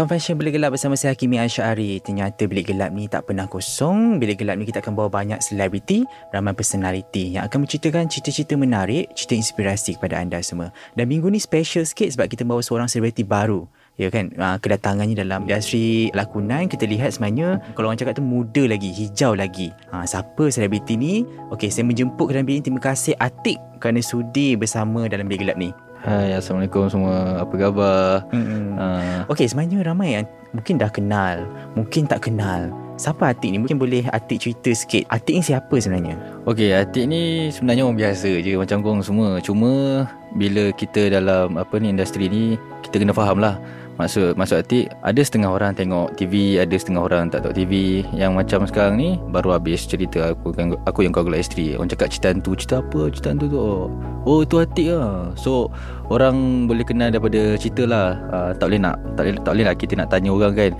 Confession Bilik Gelap bersama saya Hakimi Ansyari. Ternyata Bilik Gelap ni tak pernah kosong. Bilik Gelap ni kita akan bawa banyak selebriti, ramai personality yang akan menceritakan cerita-cerita menarik, cerita inspirasi kepada anda semua. Dan minggu ni special sikit sebab kita bawa seorang selebriti baru. Ya kan, uh, kedatangannya dalam industri lakonan kita lihat sebenarnya kalau orang cakap tu muda lagi, hijau lagi. Ha, siapa selebriti ni? Okey, saya menjemput ke dalam bilik ni. Terima kasih Atik kerana sudi bersama dalam Bilik Gelap ni. Hai, Assalamualaikum semua. Apa khabar? Hmm. Uh, Okey, sebenarnya ramai yang mungkin dah kenal, mungkin tak kenal. Siapa Atik ni? Mungkin boleh Atik cerita sikit. Atik ni siapa sebenarnya? Okey, Atik ni sebenarnya orang biasa je macam korang semua. Cuma bila kita dalam apa ni industri ni, kita kena faham lah. Maksud maksud Atik ada setengah orang tengok TV, ada setengah orang tak tengok TV. Yang macam sekarang ni baru habis cerita aku aku yang kau gelak isteri. Orang cakap cerita tu, cerita apa? Cerita tu tu. Oh, oh itu Atik lah. So orang boleh kenal daripada cerita lah. Uh, tak boleh nak tak boleh tak boleh lah kita nak tanya orang kan.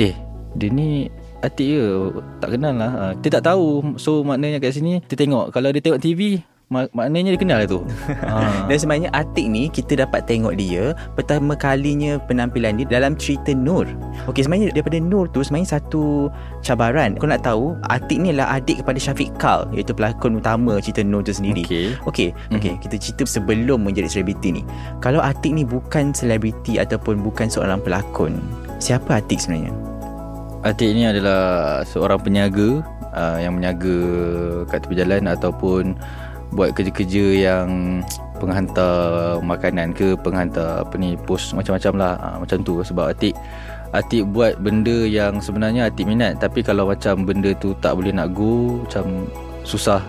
Eh, dia ni Atik ke? Tak kenal lah. Uh, dia tak tahu. So maknanya kat sini dia tengok kalau dia tengok TV mak- maknanya dia kenal lah tu. ha. Dan sebenarnya Atik ni kita dapat tengok dia pertama kalinya penampilan dia dalam cerita Nur. Okey sebenarnya daripada Nur tu sebenarnya satu cabaran. Kau nak tahu Atik ni adalah adik kepada Syafiq Kal iaitu pelakon utama cerita Nur tu sendiri. Okey. Okey, Mhm. okey, kita cerita sebelum menjadi selebriti ni. Kalau Atik ni bukan selebriti ataupun bukan seorang pelakon, siapa Atik sebenarnya? Atik ni adalah seorang penyaga uh, yang menyaga kat tepi jalan ataupun buat kerja-kerja yang penghantar makanan ke penghantar apa ni post macam-macam lah uh, macam tu sebab Atik Atik buat benda yang sebenarnya Atik minat tapi kalau macam benda tu tak boleh nak go macam susah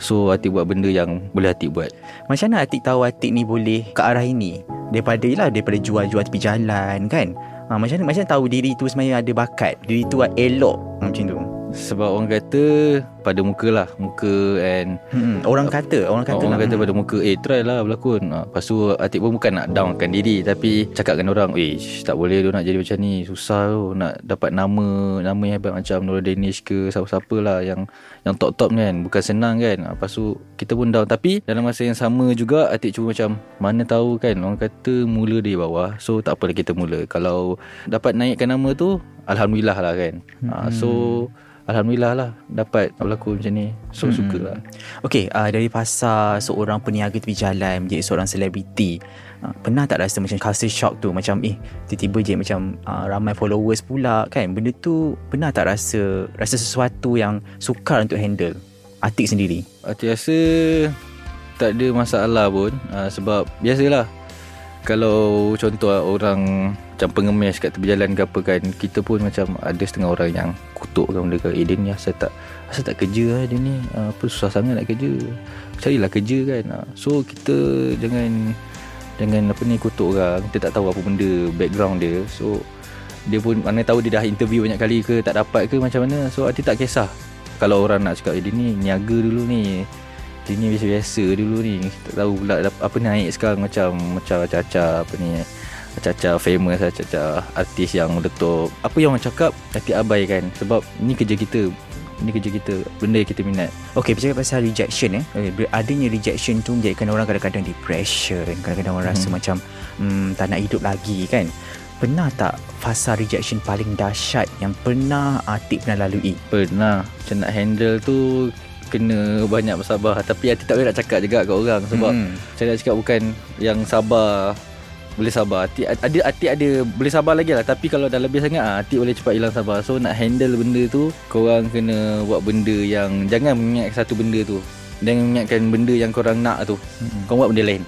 so Atik buat benda yang boleh Atik buat Macam mana Atik tahu Atik ni boleh ke arah ini? Daripada lah daripada jual-jual tepi jalan kan? Ha, macam mana macam mana tahu diri tu sebenarnya ada bakat? Diri tu elok ha, macam tu. sebab orang kata pada muka lah muka and Hmm, orang kata, orang kata orang nak- kata pada muka Eh try lah berlakon. Ha, Lepas tu Atik pun bukan nak downkan diri Tapi cakap dengan orang Eh tak boleh tu nak jadi macam ni Susah tu Nak dapat nama Nama yang hebat macam Nora Danish ke Siapa-siapa lah Yang yang top-top kan Bukan senang kan. Ha, Lepas tu Kita pun down. Tapi dalam masa yang sama juga Atik cuba macam Mana tahu kan Orang kata mula dari bawah So tak apalah kita mula. Kalau dapat naikkan nama tu Alhamdulillah lah kan. Ha, So Alhamdulillah lah Dapat berlakon macam ni So suka lah Okey, uh, dari pasar seorang peniaga tepi jalan menjadi seorang selebriti, uh, pernah tak rasa macam culture shock tu? Macam eh, tiba-tiba je macam uh, ramai followers pula kan? Benda tu pernah tak rasa rasa sesuatu yang sukar untuk handle? Atik sendiri. Atik rasa tak ada masalah pun uh, sebab biasalah kalau contoh lah orang macam pengemis kat tepi jalan ke apa kan kita pun macam ada setengah orang yang kutuk kan kan eh dia ni asal tak asal tak kerja lah dia ni uh, apa susah sangat nak kerja. Carilah kerja kan uh, so kita jangan jangan apa ni kutuk orang. Kita tak tahu apa benda background dia. So dia pun mana tahu dia dah interview banyak kali ke tak dapat ke macam mana. So Atik tak kisah kalau orang nak cakap eh, dia ni niaga dulu ni dia ni biasa-biasa dulu ni. Tak tahu pula apa naik sekarang macam macam caca apa ni. Caca famous lah caca artis yang meletup apa yang orang cakap Atik abaikan sebab ni kerja kita. Ni kerja kita. Benda yang kita minat. Okey, bercakap pasal rejection eh. Okay, ber- adanya rejection tu menjadikan orang kadang-kadang depression, kadang-kadang orang rasa Mhm. macam hmm, tak nak hidup lagi kan. Pernah tak fasa rejection paling dahsyat yang pernah Atik pernah lalui? Pernah. Macam nak handle tu Kena banyak bersabar. Tapi hati tak boleh nak cakap juga kat orang Sebab Hmm. Saya nak cakap bukan Yang sabar boleh sabar. Atik ada Atik ada boleh sabar lagi lah. Tapi kalau dah lebih sangat ah, Atik boleh cepat hilang sabar. So nak handle benda tu korang kena buat benda yang jangan mengingat satu benda tu. Jangan mengingatkan benda yang korang nak tu. Mm-mm. kau buat benda lain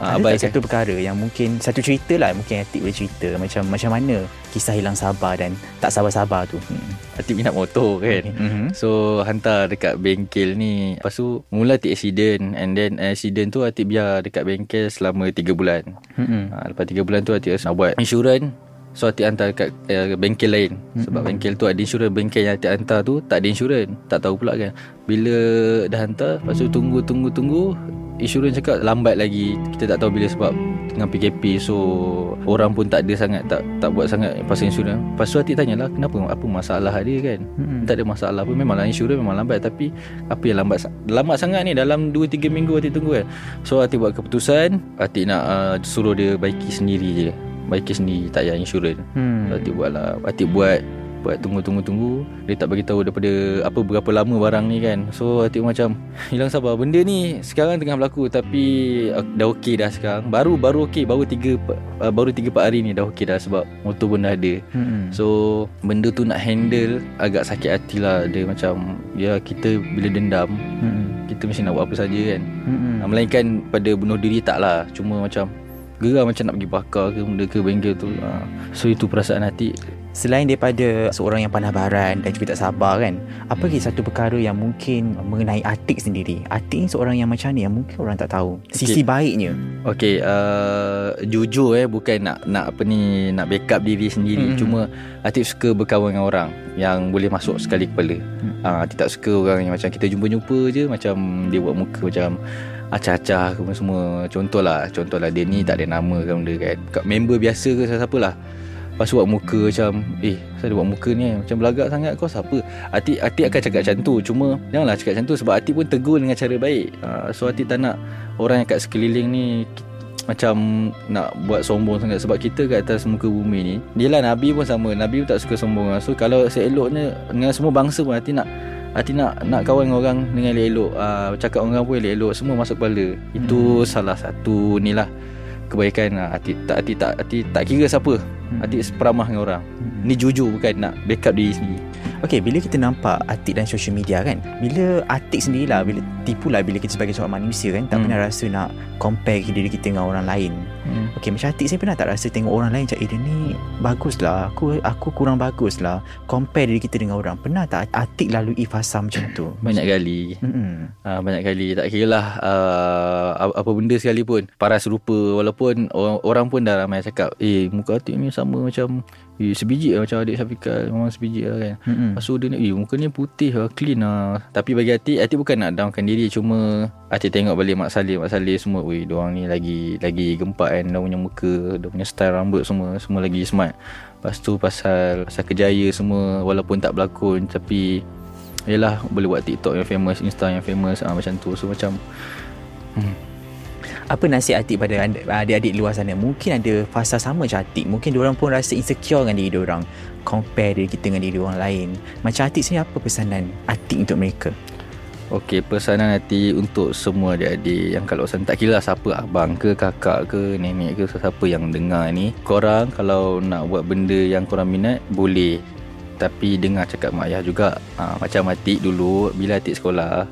Ada Ah, tak abaikan. satu perkara yang mungkin Satu cerita lah Mungkin Atik boleh cerita Macam macam mana Kisah hilang sabar Dan tak sabar-sabar tu? Hmm. Atik minat motor kan? Mm-hmm. So hantar dekat bengkel ni. Lepas tu Mula Atik accident. And then accident tu Atik biar dekat bengkel Selama 3 bulan. Mm-hmm. ha, Lepas 3 bulan tu Atik nak buat insurans So Atik hantar dekat uh, bengkel lain. Sebab bengkel tu ada insurans Bengkel yang Atik hantar tu Tak ada insurans Tak tahu pula kan. Bila dah hantar Lepas tu tunggu tunggu tunggu Insurans cakap lambat lagi. Kita tak tahu bila sebab Tengah PKP So Orang pun tak ada sangat Tak tak buat sangat Pasal insurans Lepas tu Atik tanyalah Kenapa? Apa masalah dia kan? Mm-mm. tak ada masalah pun. Memanglah insurans memang lambat Tapi Apa yang lambat Lambat sangat ni Dalam 2-3 minggu Atik tunggu kan? So Atik buat keputusan Atik nak uh, Suruh dia baiki sendiri je. Baiki sendiri Tak payah insurans Hmm. so, Atik buat lah Atik buat Buat tunggu-tunggu-tunggu Dia tak bagi tahu daripada Apa berapa lama barang ni kan So Atik macam Hilang sabar Benda ni Sekarang tengah berlaku Tapi uh, Dah okey dah sekarang Baru baru okey Baru 3 uh, Baru 3-4 hari ni Dah okey dah Sebab motor pun dah ada Mm-mm. So benda tu nak handle agak sakit hati lah Dia macam Ya kita bila dendam Mm-mm. Kita mesti nak buat apa saja kan hmm. Melainkan pada bunuh diri tak lah Cuma macam Geram macam nak pergi bakar ke benda ke bengkel tu ha. So itu perasaan hati Selain daripada seorang yang pandai baran dan juga tak sabar kan Apa lagi satu perkara yang mungkin mengenai Atik sendiri? Atik ni seorang yang macam ni yang mungkin orang tak tahu? Sisi baiknya. Okay uh, Jujur eh Bukan nak nak apa ni Nak backup diri sendiri. Mm-mm. Cuma Atik suka berkawan dengan orang Yang boleh masuk sekali kepala. Mm. Ah, Atik tak suka orang yang macam Kita jumpa-jumpa je Macam dia buat muka macam Acah-acah semua. Contohlah Contohlah dia ni tak ada nama ke benda kan. Member biasa ke siapa lah Lepas tu buat muka macam Eh saya buat muka ni Macam belagak sangat. Kau siapa? Atik, Atik akan cakap macam tu. Cuma Janganlah cakap macam tu Sebab Atik pun tegur dengan cara baik. Uh, So Atik tak nak Orang yang kat sekeliling ni macam nak buat sombong sangat. Sebab kita kat atas muka bumi ni dia lah Nabi pun sama. Nabi pun tak suka sombong so kalau seeloknya dengan semua bangsa pun hati nak hati nak nak kawan dengan orang dengan elok-elok uh, cakap dengan orang pun elok-elok. Semua masuk kepala. Itu salah satu ni lah kebaikan uh, hati tak hati tak hati tak kira siapa. Hati seperamah dengan orang. Ni jujur bukan nak backup diri sendiri Okay, bila kita nampak Atik dan social media kan Bila Atik sendirilah bila, Tipulah bila kita sebagai seorang manusia kan Tak Hmm. pernah rasa nak Compare diri kita dengan orang lain. Hmm. Okay, macam Atik saya pernah tak rasa Tengok orang lain macam Eh dia ni Bagus lah Aku aku kurang bagus lah Compare diri kita dengan orang. Pernah tak Atik lalui fasa macam tu? Banyak kali. Mm-mm. Uh, banyak kali. Tak kira lah uh, apa- benda sekalipun paras rupa walaupun orang, orang pun dah ramai cakap eh muka atik ni sama macam eh, sebiji lah macam adik Syafiqah memang sebiji lah kan Mm-mm. Lepas tu dia ni Eh muka ni putih lah Clean lah Tapi bagi Atik Atik bukan nak downkan diri Cuma Atik tengok balik Mak Saleh. Mak Saleh semua Weh diorang ni lagi Lagi gempak kan? Dia punya muka Dia punya style rambut semua Semua lagi smart. Lepas tu pasal Pasal kejaya semua Walaupun tak berlakon Tapi Yelah Boleh buat TikTok yang famous Insta yang famous ah, Macam tu. So macam Apa nasihat Atik pada adik-adik luar sana? Mungkin ada fasa sama macam Atik. Mungkin diorang pun rasa insecure dengan diri diorang Compare diri kita dengan diri orang lain Macam Atik sendiri apa pesanan Atik untuk mereka Okey, pesanan nanti untuk semua adik-adik yang kalau sana tak kira lah siapa abang ke kakak ke nenek ke siapa yang dengar ni. Korang kalau nak buat benda yang korang minat boleh. Tapi dengar cakap mak ayah juga. Ha, macam Atik dulu bila Atik sekolah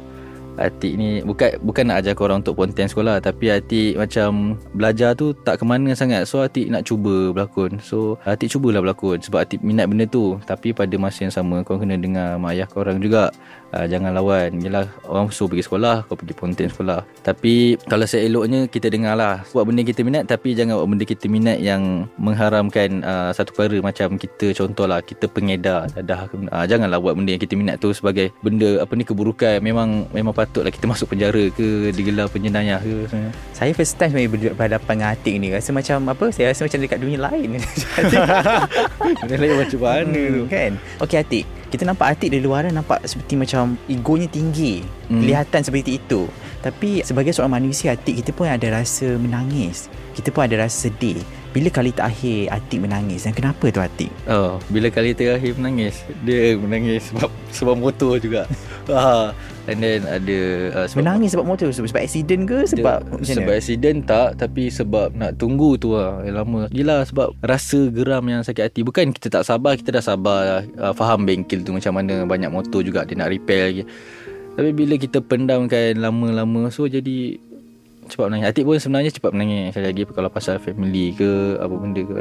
Atik ni bukan bukan nak ajar korang untuk konten sekolah tapi Atik macam belajar tu tak ke mana sangat. So Atik nak cuba berlakon. So Atik cubalah berlakon sebab Atik minat benda tu. Tapi pada masa yang sama korang kena dengar mak ayah korang juga. Uh, jangan lawan. Yelah orang suruh pergi sekolah Kau pergi konten sekolah. Tapi Kalau seeloknya Kita dengar lah Buat benda kita minat Tapi jangan buat benda kita minat Yang mengharamkan uh, Satu perkara Macam kita contohlah Kita pengedar dadah. Uh, Janganlah buat benda yang kita minat tu Sebagai benda Apa ni keburukan. Memang Memang patutlah kita masuk penjara ke Digelar penjenayah ke sebenarnya. Saya first time ber- berhadapan dengan Atik ni. Rasa macam apa? Saya rasa macam dekat dunia lain. Benda lain macam mana tu? Kan? Okey Atik Kita nampak Atik dari luaran Nampak seperti macam Egonya tinggi Hmm. Kelihatan seperti itu. Tapi sebagai seorang manusia Atik kita pun ada rasa menangis. Kita pun ada rasa sedih Bila kali terakhir Atik menangis? Dan kenapa tu Atik? Oh, bila kali terakhir menangis Dia menangis sebab sebab motor juga. And then ada uh, sebab Menangis sebab motor? Sebab sebab accident ke? Sebab dia, macam sebab mana? accident tak Tapi sebab nak tunggu tu lah. Yang lama. Yelah sebab Rasa geram yang sakit hati. Bukan kita tak sabar Kita dah sabar uh, Faham bengkel tu macam mana Banyak motor juga Dia nak repair lagi. Tapi bila kita pendamkan Lama-lama So jadi Cepat menangis. Atik pun sebenarnya cepat menangis. Sekali lagi Kalau pasal family ke Apa benda ke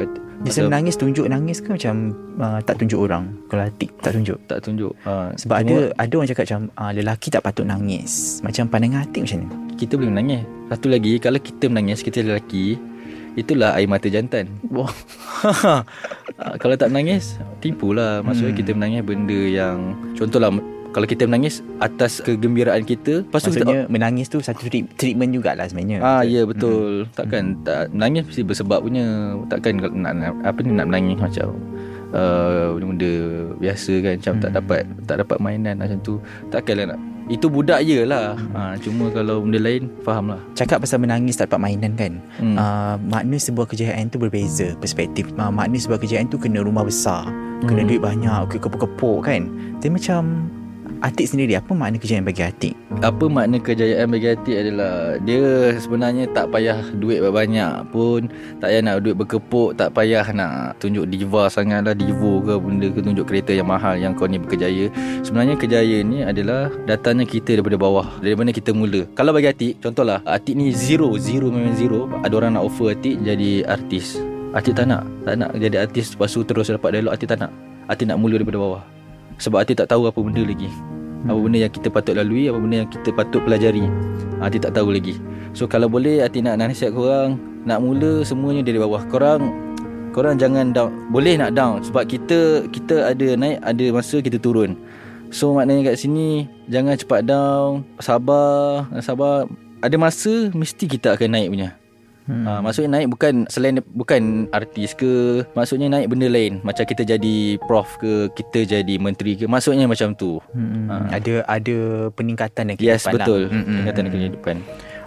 Dia selalu nangis tunjuk nangis ke Macam uh, tak tunjuk orang? Kalau Atik tak tunjuk? Tak tunjuk. Uh, Sebab ada ada orang cakap macam uh, Lelaki tak patut nangis. Macam pandangan Atik macam mana? Kita boleh menangis. Satu lagi Kalau kita menangis Kita lelaki Itulah air mata jantan. Wah. Ah, Kalau tak menangis Tipulah Maksudnya Hmm. kita menangis benda yang Contohlah Kalau kita menangis Atas kegembiraan kita Lepas tu Maksudnya kita menangis tu Satu treat- treatment jugalah sebenarnya Ah ya betul. Takkan tak menangis mesti bersebab punya. Takkan nak, nak apa ni nak menangis macam uh, benda-benda biasa kan macam tak Hmm. dapat tak dapat mainan macam tu. Takkanlah nak itu budak je lah ha, Cuma kalau benda lain Faham lah Cakap pasal menangis tak dapat mainan kan Hmm. uh, Makna sebuah kejayaan tu berbeza Perspektif uh, Makna sebuah kejayaan tu Kena rumah besar Kena Hmm. duit banyak ke Kepuk-kepuk kan Tapi macam Atik sendiri Apa makna kejayaan bagi Atik? Apa makna kejayaan bagi hati adalah Dia sebenarnya tak payah duit banyak pun Tak payah nak duit berkepuk Tak payah nak tunjuk diva sangat lah Divo ke benda ke Tunjuk kereta yang mahal Yang kau ni berkejaya. Sebenarnya kejayaan ni adalah Datangnya kita daripada bawah Dari mana kita mula. Kalau bagi Atik Contohlah Atik ni zero Zero memang zero Ada orang nak offer Atik jadi artis. Atik tak nak Tak nak jadi artis Lepas tu terus dapat dialog Atik tak nak. Atik nak mula daripada bawah Sebab Atik tak tahu apa benda lagi. Apa benda yang kita patut lalui Apa benda yang kita patut pelajari. Ha, Atik tak tahu lagi. So kalau boleh Atik nak nasihat korang. Nak mula semuanya dari bawah. Korang Korang jangan down. Boleh nak down. Sebab kita Kita ada naik Ada masa kita turun. So maknanya kat sini Jangan cepat down. Sabar. Sabar. Ada masa Mesti kita akan naik punya Hmm. Ha, maksudnya naik bukan selain bukan artis ke maksudnya naik benda lain. Macam kita jadi prof ke kita jadi menteri ke maksudnya macam tu. Hmm, Ah. Ada ada peningkatan dan Yes kehidupan betul. Lah. Hmm, Tingkatan hmm, kehidupan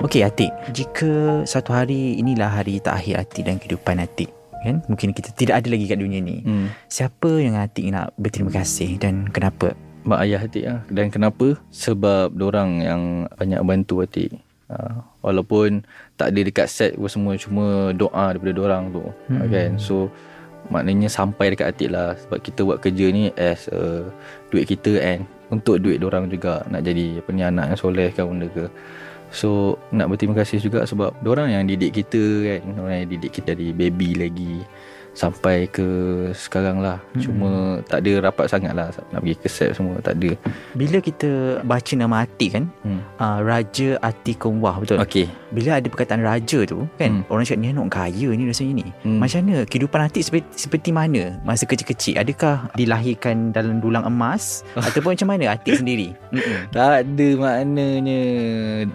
Okey Atik. Jika satu hari Inilah hari terakhir Atik Dan kehidupan Atik kan? Mungkin kita tidak ada lagi kat dunia ni. Hmm. Siapa yang Atik nak berterima kasih Dan kenapa? Mak ayah Atik lah Dan kenapa? Sebab orang yang Banyak bantu Atik. Ha, Walaupun Tak ada dekat set apa semua Cuma doa daripada orang tu. Hmm. kan? So Maknanya sampai dekat Atik lah. Sebab kita buat kerja ni As a, Duit kita and Untuk duit orang juga. Nak jadi apa ni Anak yang soleh kan benda ke. So Nak berterima kasih juga Sebab orang yang didik kita kan. Orang yang didik kita dari baby lagi Sampai ke sekarang lah hmm. Cuma tak ada rapat sangat lah Nak pergi ke set semua Tak ada Bila kita baca nama Atik kan hmm. uh, Raja Atikumwah betul? Okay Bila ada perkataan raja tu kan Hmm. Orang cakap ni anak kaya ni rasanya ni Hmm. Macam mana kehidupan Atik seperti, seperti mana Masa kecil-kecil Adakah dilahirkan dalam dulang emas Ataupun macam mana Atik sendiri Mm-mm. Tak ada maknanya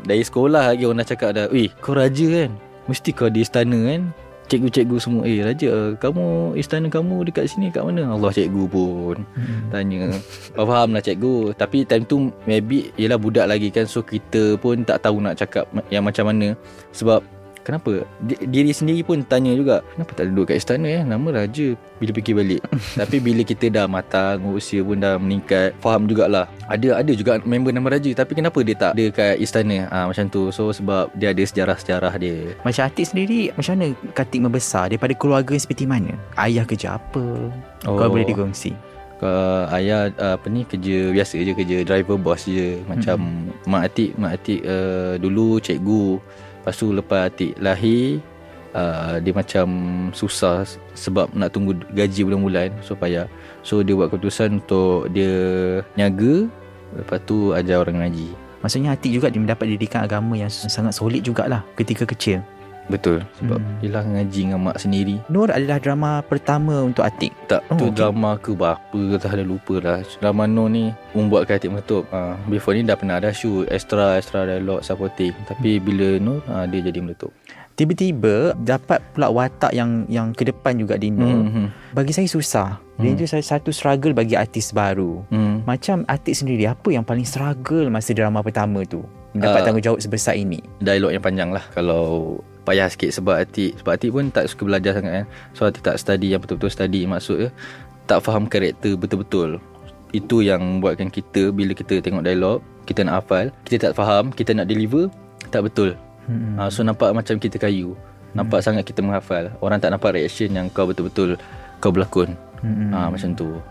Dari sekolah lagi orang dah cakap dah Weh kau raja kan Mesti kau di istana kan Cikgu-cikgu semua Eh raja Kamu Istana kamu dekat sini kat mana? Allah cikgu pun. Hmm. Tanya Faham lah cikgu. Tapi time tu Maybe Yelah budak lagi kan. So kita pun tak tahu nak cakap Yang macam mana. Sebab Kenapa? Di- Diri sendiri pun tanya juga Kenapa tak duduk kat istana eh? Nama raja. Bila fikir balik. Tapi bila kita dah matang Usia pun dah meningkat Faham jugalah. Ada ada juga member nama raja Tapi kenapa dia tak ada kat istana? Ha, Macam tu. So sebab dia ada sejarah-sejarah dia. Macam Atik sendiri Macam mana Katik membesar Daripada keluarga yang seperti mana? Ayah kerja apa? Oh. Kau boleh digongsi Kau ayah uh, apa ni kerja biasa je kerja driver bos je. Macam hmm. mak atik mak atik uh, dulu cikgu lepas tu lepas atik lahir uh, dia macam susah sebab nak tunggu gaji bulan-bulan so payah so dia buat keputusan untuk dia niaga lepas tu ajar orang ngaji Maksudnya Atik juga dia mendapat didikan agama yang sangat solid jugalah ketika kecil. Betul sebab Hmm. hmm. dia lah ngaji dengan mak sendiri Nur adalah drama pertama untuk Atik. Tak Oh, tu okay. drama ke berapa ke tak ada lupa lah Drama No ni Membuatkan hati meletup ha, Before ni dah pernah ada shoot Extra extra dialog supporting Tapi bila No ha, Dia jadi meletup Tiba-tiba dapat pula watak yang yang ke depan juga di Nur. hmm. Bagi saya susah. Dia Hmm. itu salah satu struggle bagi artis baru. Hmm. Macam Atik sendiri apa yang paling struggle masa drama pertama tu? Dapat Ah. tanggungjawab sebesar ini. Dialog yang panjang lah Kalau Payah sikit sebab Atik Sebab Atik pun tak suka belajar sangat kan? So Atik tak study Yang betul-betul study Maksudnya Tak faham karakter betul-betul. Itu yang buatkan kita Bila kita tengok dialog Kita nak hafal Kita tak faham Kita nak deliver Tak betul. Hmm. uh, So nampak macam kita kayu. Nampak sangat kita menghafal. Orang tak nampak reaction Yang kau betul-betul Kau berlakon. Hmm. uh, Macam tu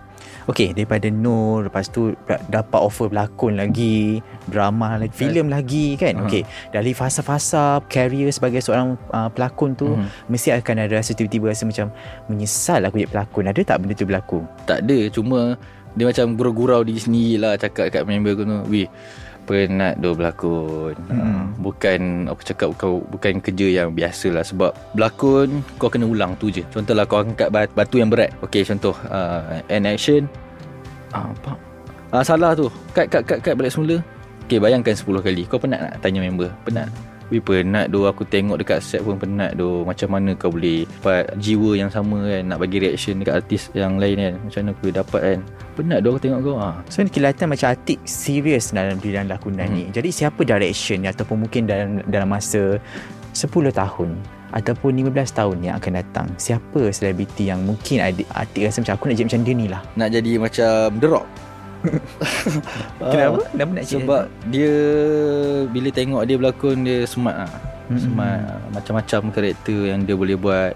Okey, daripada Nur, lepas tu dapat offer berlakon lagi, drama lagi, filem lagi kan. Uh-huh. Okey, dari fasa-fasa career sebagai seorang uh, pelakon tu Mhm. mesti akan ada rasa tiba-tiba rasa macam menyesal aku jadi pelakon. Ada tak benda tu berlaku? Tak ada Cuma Dia macam gurau-gurau diri sendiri lah Cakap kat member aku tu Weh Penat doh berlakon. Hmm. uh, Bukan Aku cakap kau Bukan kerja yang biasa lah Sebab Berlakon Kau kena ulang tu je. Contohlah kau angkat bat- batu yang berat. Okay contoh uh, And action. Uh, Apa? Uh, Salah tu. Cut cut cut cut balik semula. Okay bayangkan 10 kali. Kau penat nak tanya member? Penat Weh penat doh Aku tengok dekat set pun penat doh Macam mana kau boleh Dapat jiwa yang sama kan Nak bagi reaction dekat artis yang lain kan Macam mana aku dapat kan Penat doh aku tengok kau ha. So ni kelihatan macam Atik serius dalam bidang lakonan Hmm. ni. Jadi siapa direction ni ataupun mungkin dalam dalam masa 10 tahun ataupun 15 tahun yang akan datang. Siapa selebriti yang mungkin Atik, Atik rasa macam aku nak jadi macam dia ni lah. Nak jadi macam The Rock Kenapa? Ah, Kenapa nak jadi? Sebab dia Bila tengok dia berlakon Dia smart lah Mm-mm. Smart Macam-macam karakter yang dia boleh buat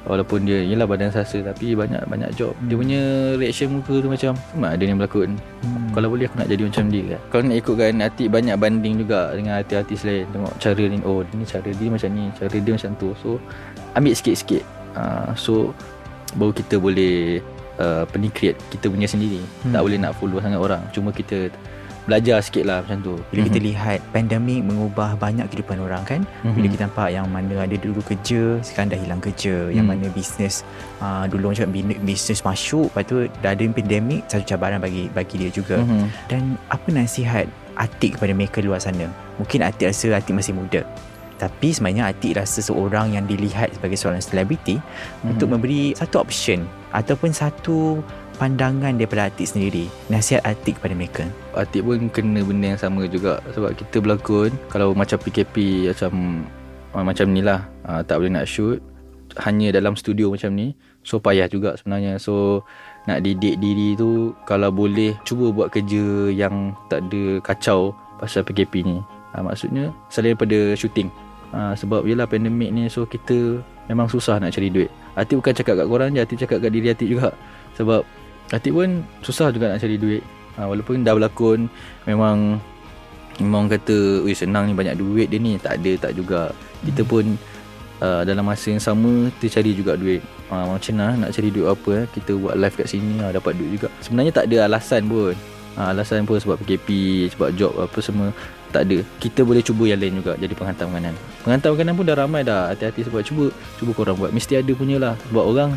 Walaupun dia Yelah badan sasa Tapi banyak banyak job Dia Hmm. punya reaction muka tu macam Smart dia ni berlakon Hmm. Kalau boleh aku nak jadi macam dia kan Kalau nak ikutkan Atik banyak banding juga Dengan artis-artis lain Tengok cara ni Oh ni cara dia macam ni Cara dia macam tu So Ambil sikit-sikit uh, So Baru kita boleh uh, Apa ni create Kita punya sendiri. Hmm. Tak boleh nak follow sangat orang. Cuma kita Belajar sikit lah macam tu. Bila kita lihat pandemik mengubah banyak kehidupan orang kan? Mhm. Bila kita nampak yang mana ada dulu kerja Sekarang dah hilang kerja. Yang Hmm. mana bisnes uh, Dulu orang cakap bisnes masuk Lepas tu dah ada pandemik Satu cabaran bagi bagi dia juga. Mhm. Dan apa nasihat Atik kepada mereka luar sana? Mungkin Atik rasa Atik masih muda Tapi sebenarnya Atik rasa seorang yang dilihat sebagai seorang selebriti Mhm. Untuk memberi satu option Ataupun satu pandangan daripada Atik sendiri Nasihat Atik kepada mereka. Atik pun kena benda yang sama juga Sebab kita berlakon. Kalau macam PKP Macam uh, Macam ni lah. Uh, Tak boleh nak shoot. Hanya dalam studio macam ni. So payah juga sebenarnya. So Nak didik diri tu Kalau boleh Cuba buat kerja Yang tak ada kacau Pasal PKP ni. Uh, Maksudnya Selain daripada shooting uh, Sebab yelah pandemik ni So kita Memang susah nak cari duit. Atik bukan cakap kat korang je Atik cakap kat diri Atik juga. Sebab Atik pun Susah juga nak cari duit. Ha, Walaupun dah berlakon Memang Memang kata Ui senang ni banyak duit dia ni. Tak ada tak juga. Kita pun uh, Dalam masa yang sama Kita cari juga duit. Ha, Macam mana nak cari duit apa eh? Kita buat live kat sini ha, Dapat duit juga. Sebenarnya tak ada alasan pun. Ha, Alasan pun sebab PKP Sebab job apa semua Tak ada Kita boleh cuba yang lain juga Jadi penghantar makanan Penghantar makanan pun dah ramai dah Hati-hati sebab cuba Cuba korang buat Mesti ada punya lah Sebab orang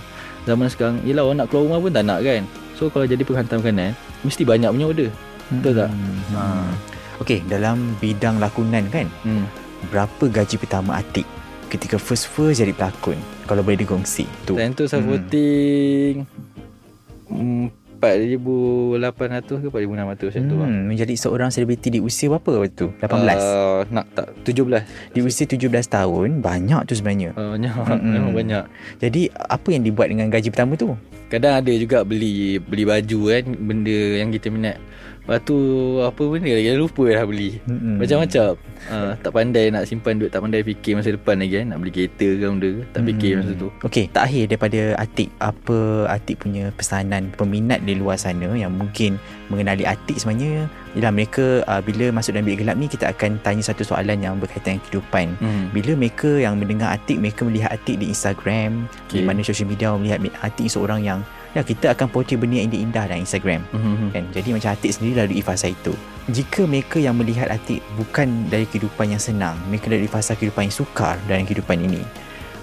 Zaman sekarang Yelah orang nak keluar rumah pun tak nak kan So kalau jadi penghantar makanan Mesti banyak punya order Betul tak? Hmm. Ha. Okey, dalam bidang lakonan kan, Hmm. berapa gaji pertama Atik ketika first-first jadi pelakon? Kalau boleh digongsi. Tu. Time tu saya voting mm, 4,800 ke 4,600 macam tu lah. Hmm, menjadi seorang selebriti di usia berapa waktu tu? 18. Uh, nak tak 17 di usia 17 tahun, banyak tu sebenarnya. uh, Banyak Mm-mm. Memang banyak Jadi, apa yang dibuat dengan gaji pertama tu? Kadang ada juga beli Beli baju kan Benda yang kita minat. Lepas tu Apa benda lagi? Dah lupa dah beli. Mm-mm. Macam-macam. Uh, Tak pandai nak simpan duit Tak pandai fikir masa depan lagi kan. Nak beli kereta ke benda ke Tak fikir Hmm. masa tu. Okey, terakhir daripada Atik, apa Atik punya pesanan peminat di luar sana yang mungkin mengenali Atik sebenarnya ialah mereka uh, bila masuk dalam bilik gelap ni kita akan tanya satu soalan yang berkaitan dengan kehidupan. hmm. Bila mereka yang mendengar Atik, mereka melihat Atik di Instagram, okay. di mana social media melihat Atik seorang yang ya kita akan portray benda yang indah dalam Instagram. Hmm. Kan? Jadi macam Atik sendiri lalui fasa itu. Jika mereka yang melihat Atik bukan dari kehidupan yang senang, mereka dari fasa kehidupan yang sukar dalam kehidupan ini,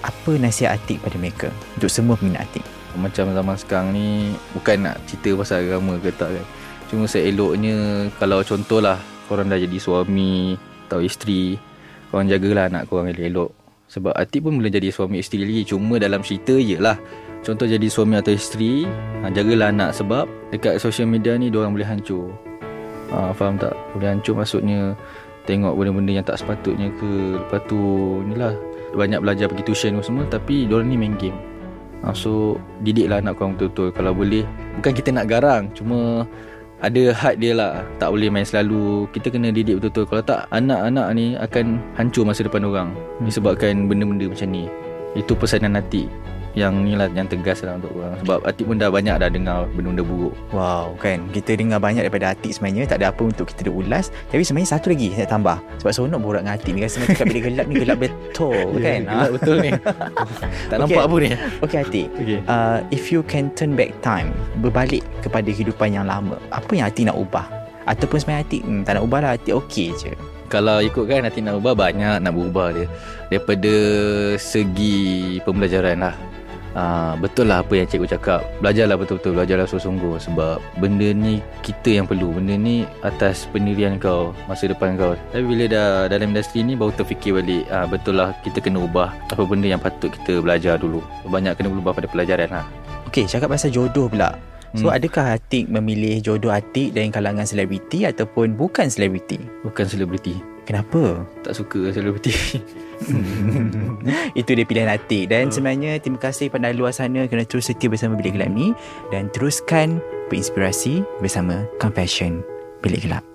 apa nasihat Atik pada mereka untuk semua peminat Atik? Macam zaman sekarang ni Bukan nak cerita pasal agama ke tak kan Cuma seeloknya Kalau contohlah Korang dah jadi suami Atau isteri Korang jagalah anak korang elok-elok. Sebab Atik pun boleh jadi suami isteri lagi Cuma dalam cerita je lah Contoh jadi suami atau isteri ha, Jagalah anak Sebab Dekat social media ni Diorang boleh hancur. Ha, Faham tak? Boleh hancur maksudnya Tengok benda-benda yang tak sepatutnya ke Lepas tu Inilah Banyak belajar pergi tuition semua Tapi diorang ni main game. Ha, So Didiklah anak korang betul-betul. Kalau boleh Bukan kita nak garang Cuma ada had dia lah Tak boleh main selalu. Kita kena didik betul-betul. Kalau tak anak-anak ni akan hancur masa depan orang. Hmm. Disebabkan benda-benda macam ni. Itu pesanan hati Yang ni lah yang tegas lah untuk orang Sebab Atik pun dah banyak dah dengar benda-benda buruk. Wow kan? Kita dengar banyak daripada Atik sebenarnya Tak ada apa untuk kita nak ulas. Tapi sebenarnya satu lagi Saya tambah. Sebab seronok borak dengan Atik ni Rasa macam bilik gelap ni Gelap betul kan? Gelap betul ni. Tak Okey. nampak apa ni. Okay Atik. Okay. uh, If you can turn back time Berbalik kepada kehidupan yang lama Apa yang Atik nak ubah? Ataupun sebenarnya Atik hmm, Tak nak ubah lah Atik okey je. Kalau ikutkan Hati nak ubah Banyak nak berubah dia. Daripada Segi Pembelajaran lah Uh, betul lah apa yang cikgu cakap. Belajarlah betul-betul Belajarlah sungguh-sungguh. Sebab benda ni Kita yang perlu. Benda ni Atas pendirian kau Masa depan kau. Tapi bila dah Dalam industri ni Baru terfikir balik. Uh, Betul lah Kita kena ubah Apa benda yang patut kita belajar dulu. Banyak kena berubah pada pelajaran lah. Okay cakap pasal jodoh pula. So Hmm. adakah Atik memilih jodoh Atik dari kalangan selebriti Ataupun bukan selebriti? Bukan selebriti Kenapa? Tak suka selebriti Itu dia pilihan Atik. Dan sebenarnya terima kasih pada luar sana Kerana terus setia bersama Bilik Gelap ni Dan teruskan berinspirasi bersama Confession Bilik Gelap